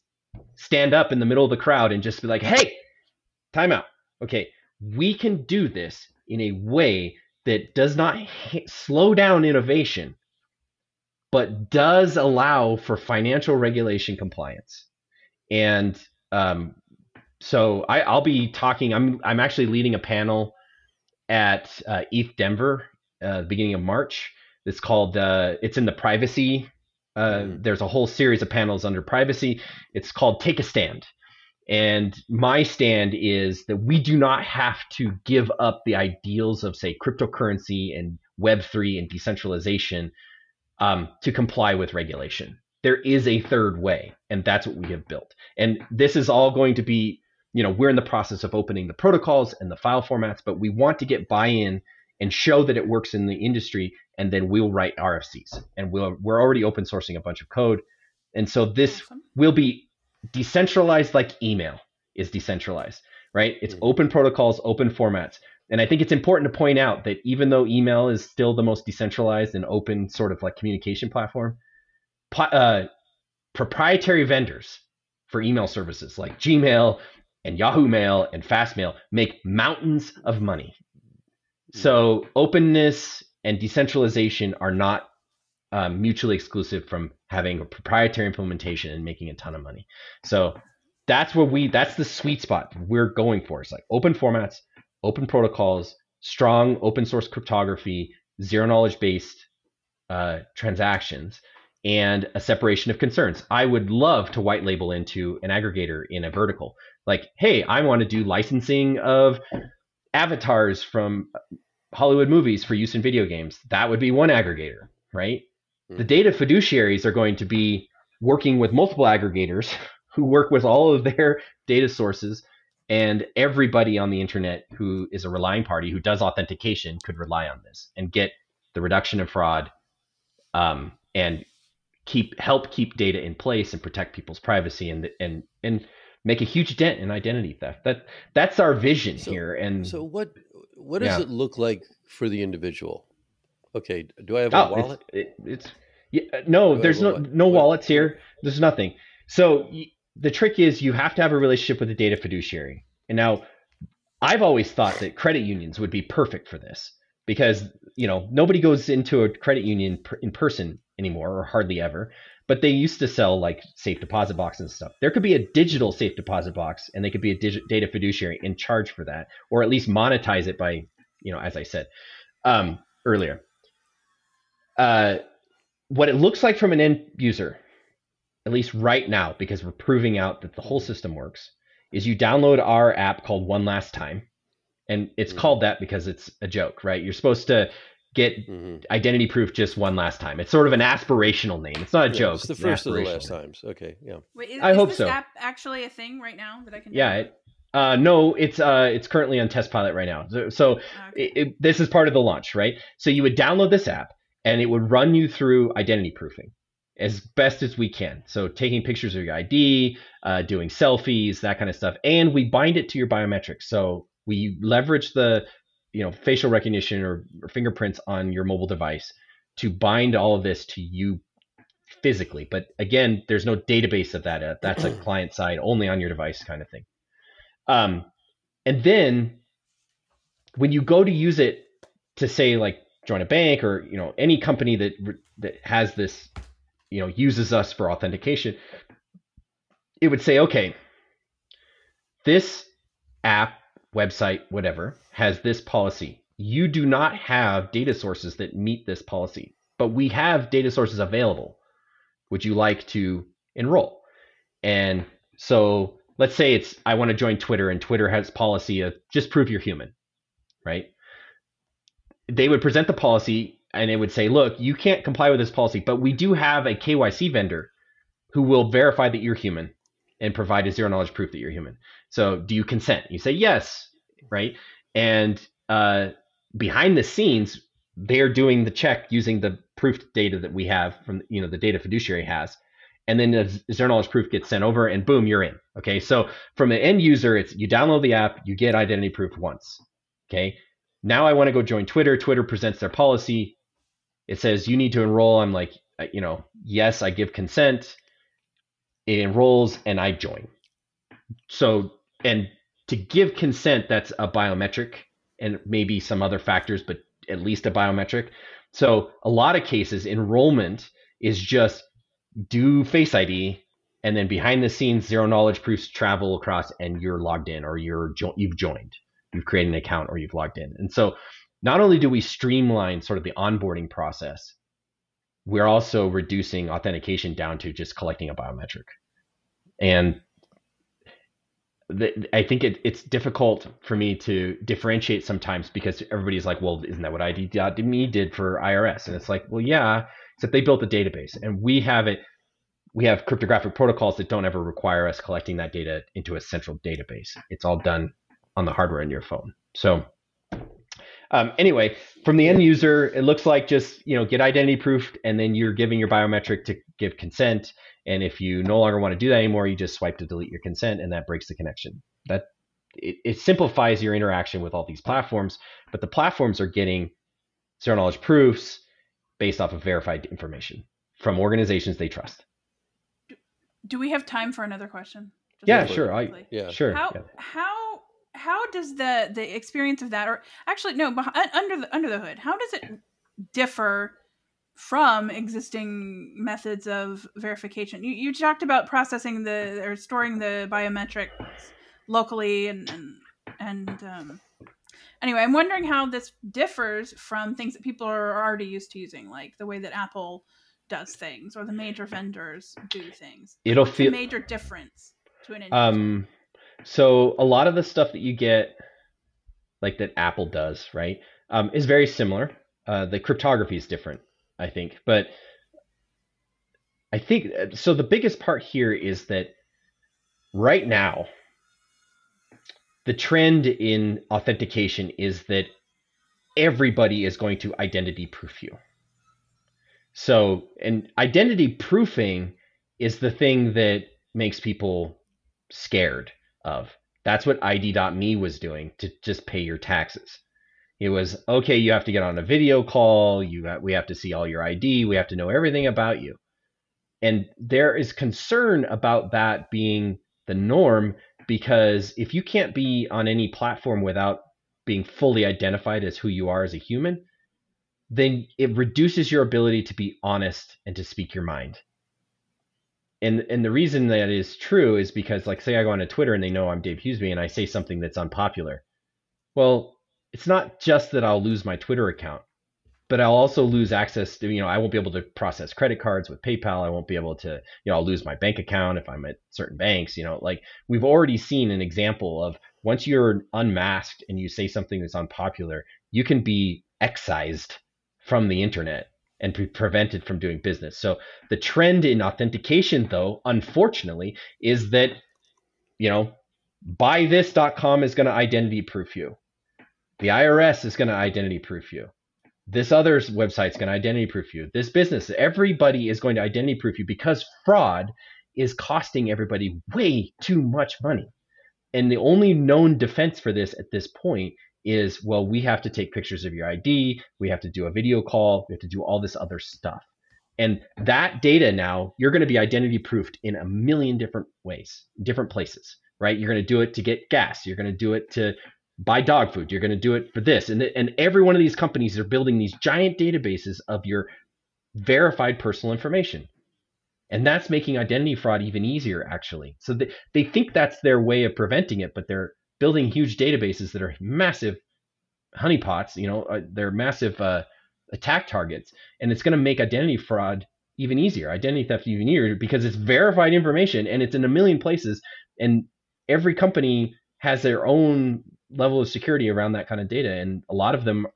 stand up in the middle of the crowd and just be like hey time out. Okay. We can do this in a way that does not slow down innovation but does allow for financial regulation compliance. And um, so I, will be talking. I'm I'm actually leading a panel at uh, ETH Denver, uh, beginning of March. It's called. Uh, it's in the privacy. Uh, mm. There's a whole series of panels under privacy. It's called Take a Stand. And my stand is that we do not have to give up the ideals of, say, cryptocurrency and Web3 and decentralization um, to comply with regulation. There is a third way, and that's what we have built. And this is all going to be, you know, we're in the process of opening the protocols and the file formats, but we want to get buy-in and show that it works in the industry, and then we'll write RFCs. And we'll, we're already open sourcing a bunch of code. And so this will be decentralized like email is decentralized, right? It's mm-hmm. open protocols, open formats. And I think it's important to point out that even though email is still the most decentralized and open sort of like communication platform, uh, proprietary vendors for email services like Gmail and Yahoo Mail and Fastmail make mountains of money. So openness and decentralization are not um, mutually exclusive from having a proprietary implementation and making a ton of money. So that's what we that's the sweet spot we're going for. It's like open formats, open protocols, strong open source cryptography, zero knowledge based uh, transactions, and a separation of concerns. I would love to white label into an aggregator in a vertical. Like, hey, I want to do licensing of avatars from Hollywood movies for use in video games. That would be one aggregator, right? Mm-hmm. The data fiduciaries are going to be working with multiple aggregators (laughs) who work with all of their data sources and everybody on the internet who is a relying party who does authentication could rely on this and get the reduction of fraud um, and keep help keep data in place and protect people's privacy and and and make a huge dent in identity theft. That that's our vision so, here. And so what what does yeah. it look like for the individual? Okay, do I have a oh, wallet? It's, it, it's yeah, no, there's no no wallets here. There's nothing. So the trick is you have to have a relationship with a data fiduciary. And now I've always thought that credit unions would be perfect for this because, you know, nobody goes into a credit union in person anymore or hardly ever, but they used to sell like safe deposit boxes and stuff. There could be a digital safe deposit box and they could be a data fiduciary and charge for that or at least monetize it by, you know, as I said um, earlier. Uh, what it looks like from an end user at least right now, because we're proving out that the whole system works, is you download our app called One Last Time. And it's mm-hmm. called that because it's a joke, right? You're supposed to get mm-hmm. identity proof just one last time. It's sort of an aspirational name. It's not a yeah, joke. It's the first of the last name. times. Okay, yeah. Wait, is, I is hope this so. app actually a thing right now that I can? Yeah. It, uh, no, it's uh, it's currently on test pilot right now. So, so okay. it, it, this is part of the launch, right? So you would download this app, and it would run you through identity proofing as best as we can. So taking pictures of your ID, uh, doing selfies, that kind of stuff, and we bind it to your biometrics. So we leverage the you know facial recognition or, or fingerprints on your mobile device to bind all of this to you physically. But again, there's no database of that. Uh, that's a (clears throat) client side only on your device kind of thing. Um, and then when you go to use it to say like join a bank or you know any company that that has this you know uses us for authentication it would say okay this app website whatever has this policy. You do not have data sources that meet this policy but we have data sources available. Would you like to enroll? And so let's say it's i want to join twitter and twitter has policy of just prove you're human right? They would present the policy and it would say, look, you can't comply with this policy, but we do have a KYC vendor who will verify that you're human and provide a zero knowledge proof that you're human. So do you consent? You say yes, right? And uh, behind the scenes, they're doing the check using the proof data that we have from you know the data fiduciary has, and then the zero knowledge proof gets sent over, and boom, you're in. Okay, so from an end user, it's you download the app, you get identity proof once. Okay, now I want to go join Twitter. Twitter presents their policy it says you need to enroll. I'm like, uh, you know, yes, I give consent. It enrolls and I join. So, and to give consent, that's a biometric and maybe some other factors, but at least a biometric. So, a lot of cases, enrollment is just do Face ID, and then behind the scenes, zero knowledge proofs travel across, and you're logged in, or you're jo- you've joined, you've created an account, or you've logged in. And so, not only do we streamline sort of the onboarding process, we're also reducing authentication down to just collecting a biometric. And the, I think it, it's difficult for me to differentiate sometimes because everybody's like, well, isn't that what ID.me did for IRS? And it's like, well, yeah, except they built a database and we have it. We have cryptographic protocols that don't ever require us collecting that data into a central database. It's all done on the hardware in your phone. So um, anyway, from the end user, it looks like just you know get identity proofed, and then you're giving your biometric to give consent. And if you no longer want to do that anymore, you just swipe to delete your consent, and that breaks the connection. That it, it simplifies your interaction with all these platforms, but the platforms are getting zero knowledge proofs based off of verified information from organizations they trust. Do we have time for another question? Just yeah, sure. I, yeah, sure. How yeah. how how does the the experience of that or actually no under the under the hood how does it differ from existing methods of verification? You, you talked about processing the or storing the biometrics locally and and, and um, anyway i'm wondering how this differs from things that people are already used to using like the way that apple does things or the major vendors do things. It'll feel major difference to an um so a lot of the stuff that you get like that Apple does, right, um, is very similar. Uh, the cryptography is different, I think, but I think so. The biggest part here is that right now, the trend in authentication is that everybody is going to identity proof you. So, and identity proofing is the thing that makes people scared of. That's what ID.me was doing to just pay your taxes. It was okay, you have to get on a video call, you have, we have to see all your ID, we have to know everything about you. And there is concern about that being the norm because if you can't be on any platform without being fully identified as who you are as a human, then it reduces your ability to be honest and to speak your mind. And and the reason that is true is because like say I go on to Twitter and they know I'm Dave Huseby and I say something that's unpopular. Well, it's not just that I'll lose my Twitter account, but I'll also lose access to, you know, I won't be able to process credit cards with PayPal. I won't be able to, you know, I'll lose my bank account if I'm at certain banks, you know, like we've already seen an example of once you're unmasked and you say something that's unpopular, you can be excised from the internet and be prevented from doing business. So the trend in authentication, though, unfortunately, is that, you know, buythis.com is going to identity proof you. The IRS is going to identity proof you. This other website is going to identity proof you. This business, everybody is going to identity proof you because fraud is costing everybody way too much money. And the only known defense for this at this point is well, we have to take pictures of your ID, we have to do a video call, we have to do all this other stuff. And that data now, you're going to be identity proofed in a million different ways, different places, right? You're going to do it to get gas, you're going to do it to buy dog food, you're going to do it for this. And, and every one of these companies are building these giant databases of your verified personal information. And that's making identity fraud even easier, actually. So they, they think that's their way of preventing it, but they're building huge databases that are massive honeypots. You know, uh, they're massive uh, attack targets, and it's going to make identity fraud even easier, identity theft even easier because it's verified information and it's in a million places, and every company has their own level of security around that kind of data, and a lot of them,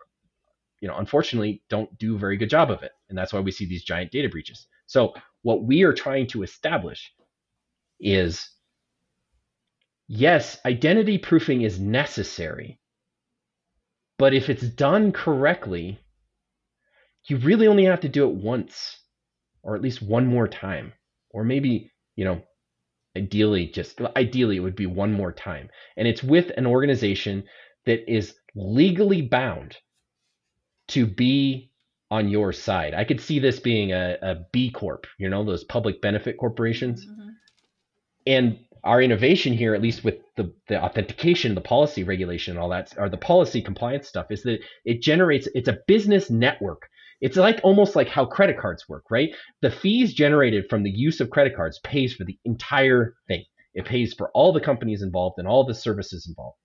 you know, unfortunately, don't do a very good job of it, and that's why we see these giant data breaches. So what we are trying to establish is yes, identity proofing is necessary. But if it's done correctly, you really only have to do it once, or at least one more time. Or maybe, you know, ideally, just ideally, it would be one more time. And it's with an organization that is legally bound to be on your side. I could see this being a, a B Corp, you know, those public benefit corporations. Mm-hmm. And our innovation here, at least with the, the authentication, the policy regulation, and all that, or the policy compliance stuff, is that it generates, it's a business network. It's like almost like how credit cards work, right? The fees generated from the use of credit cards pays for the entire thing. It pays for all the companies involved and all the services involved.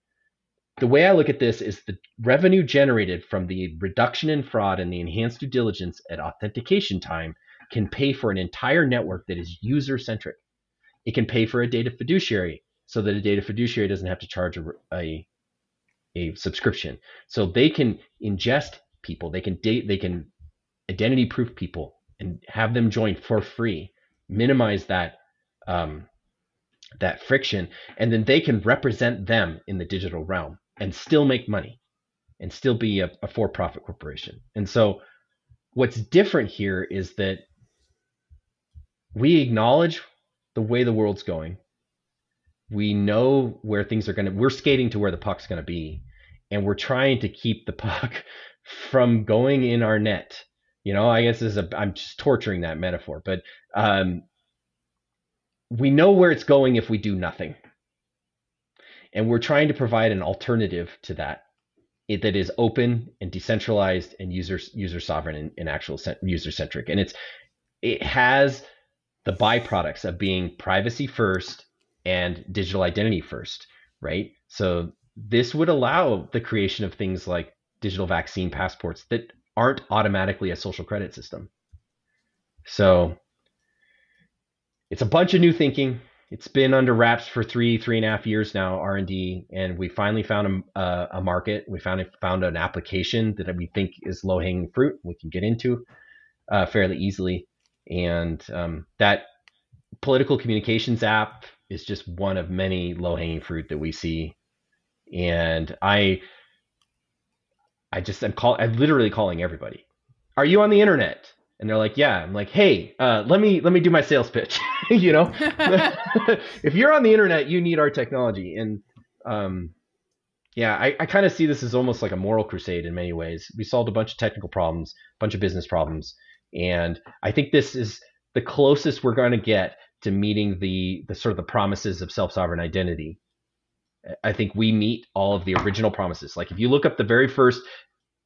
The way I look at this is the revenue generated from the reduction in fraud and the enhanced due diligence at authentication time can pay for an entire network that is user centric. It can pay for a data fiduciary so that a data fiduciary doesn't have to charge a, a, a subscription. So they can ingest people, they can date, they can identity proof people and have them join for free, minimize that um, that friction, and then they can represent them in the digital realm and still make money and still be a, a for-profit corporation. And so what's different here is that we acknowledge the way the world's going. We know where things are going to, we're skating to where the puck's going to be. And we're trying to keep the (laughs) puck from going in our net. You know, I guess this is a, I'm just torturing that metaphor, but um, we know where it's going if we do nothing. And we're trying to provide an alternative to that it, that is open and decentralized and user user sovereign and, and actual user centric. And it's it has the byproducts of being privacy first and digital identity first, right? So this would allow the creation of things like digital vaccine passports that aren't automatically a social credit system. So it's a bunch of new thinking. it's been under wraps for three three and a half years now R and D, and we finally found a, a, market. We found found an application that we think is low hanging fruit. We can get into uh, fairly easily, and um, that political communications app is just one of many low hanging fruit that we see. And I, I just I'm call I'm literally calling everybody. Are you on the internet? and they're like, "Yeah." I'm like, "Hey, uh, let me let me do my sales pitch." (laughs) you know, (laughs) if you're on the internet, you need our technology, and um, yeah, I, I kind of see this as almost like a moral crusade in many ways. We solved a bunch of technical problems, a bunch of business problems, and I think this is the closest we're going to get to meeting the the sort of the promises of self sovereign identity. I think we meet all of the original promises. Like if you look up the very first,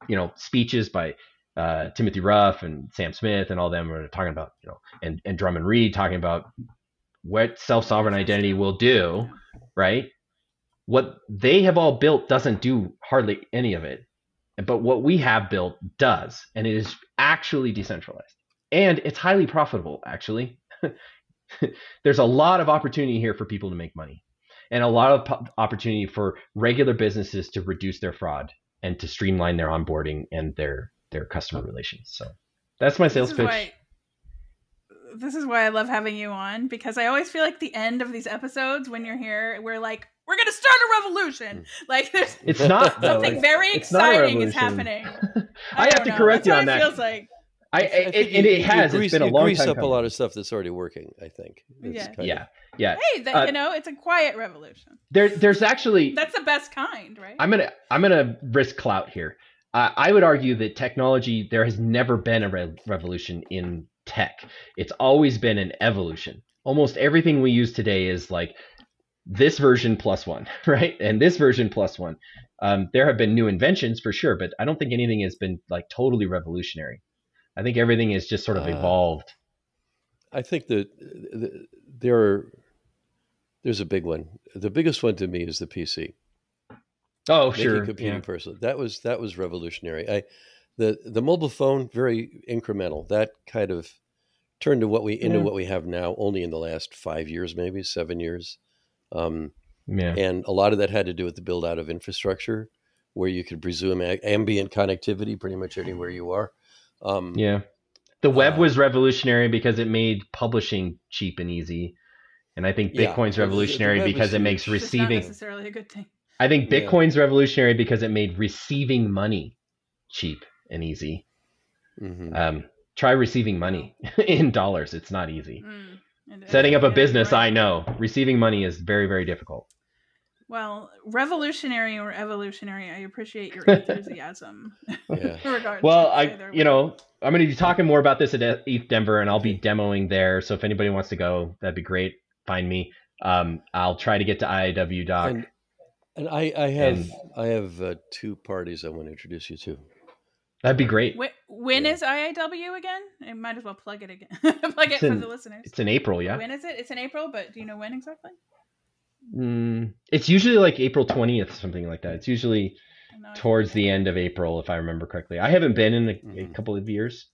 you know, speeches by uh, Timothy Ruff and Sam Smith and all them are talking about, you know, and, and Drummond Reed talking about what self sovereign identity will do, right? What they have all built doesn't do hardly any of it. But what we have built does, and it is actually decentralized. And it's highly profitable, actually. (laughs) There's a lot of opportunity here for people to make money, and a lot of opportunity for regular businesses to reduce their fraud and to streamline their onboarding and their their customer relations. So that's my sales pitch. Why, this is why I love having you on because I always feel like the end of these episodes when you're here, we're like, we're gonna start a revolution. Hmm. Like there's it's not something like, very exciting is happening. (laughs) I, I have to know. correct that's you on that. It feels like. I, I it, it, it has. Grease, it's been a long grease time. up coming. a lot of stuff that's already working. I think. It's yeah. Yeah. Yeah. Hey, that, uh, you know, it's a quiet revolution. There, there's actually. That's the best kind, right? I'm gonna, I'm gonna risk clout here. Uh, I would argue that technology, there has never been a re- revolution in tech. It's always been an evolution. Almost everything we use today is like this version plus one, (laughs) right? And this version plus one. Um, there have been new inventions for sure, but I don't think anything has been like totally revolutionary. I think everything is just sort of uh, evolved. I think that the, there are there's a big one. The biggest one to me is the PC. Oh, sure. Computing yeah. person. That was that was revolutionary. I the the mobile phone very incremental. That kind of turned to what we into yeah. what we have now only in the last five years, maybe seven years. Um, yeah. And a lot of that had to do with the build out of infrastructure, where you could presume a- ambient connectivity pretty much anywhere you are. Um, yeah. The web uh, was revolutionary because it made publishing cheap and easy. And I think Bitcoin's yeah, revolutionary because it makes receiving not necessarily a good thing. I think Bitcoin's yeah. revolutionary because it made receiving money cheap and easy. Mm-hmm. Um, try receiving money (laughs) in dollars; it's not easy. Mm, Setting up a business, right. I know. Receiving money is very, very difficult. Well, revolutionary or evolutionary, I appreciate your (laughs) enthusiasm. (laughs) yeah. well, I, you know, I'm going to be talking more about this at ETH Denver, and I'll be demoing there. So if anybody wants to go, that'd be great. Find me. Um, I'll try to get to IIW Doc. And, and I, I have, and, I have uh, two parties I want to introduce you to. That'd be great. when yeah. is IIW again? I might as well plug it again. (laughs) plug it in, for the listeners. It's in April, yeah. When is it? It's in April, but do you know when exactly? Mm, it's usually like April 20th, something like that. It's usually towards the end of April, if I remember correctly. I haven't been in a, mm-hmm. a couple of years.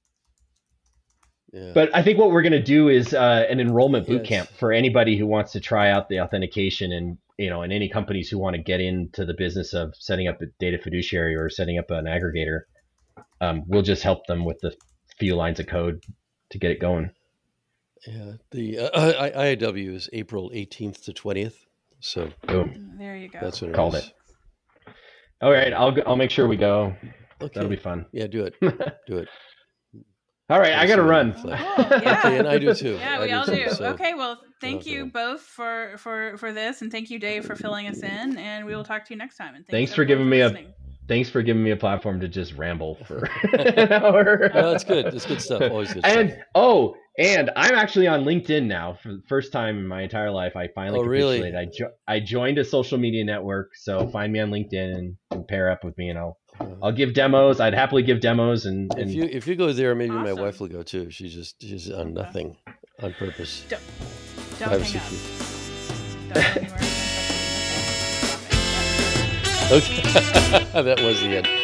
Yeah. But I think what we're going to do is uh, an enrollment boot yes. camp for anybody who wants to try out the authentication and you know, and any companies who want to get into the business of setting up a data fiduciary or setting up an aggregator. Um, we'll just help them with the few lines of code to get it going. Yeah, the uh, IIW is April 18th to 20th. So boom. There you go. That's what it called is. it. All right, I'll I'll make sure we go. Okay. That'll be fun. Yeah, do it. (laughs) Do it. all right, I got to run. Oh, yeah. (laughs) okay, and I do too. Yeah, I we all too, do. so. Okay, well, thank you both for for for this, and thank you, Dave, for filling us in. And we will talk to you next time. And thanks, thanks for giving me listening. a thanks for giving me a platform to just ramble (laughs) for an hour. no, that's good. That's good stuff. Always good. And stuff. oh, and I'm actually on LinkedIn now for the first time in my entire life. I finally oh. Really? I jo- I joined a social media network, so find me on LinkedIn and, and pair up with me, and I'll uh-huh. I'll give demos. I'd happily give demos. And, and if you if you go there, maybe awesome. my wife will go too. She's just she's on nothing, on purpose. Don't, don't hang up. (laughs) (laughs) okay, (laughs) that was the end.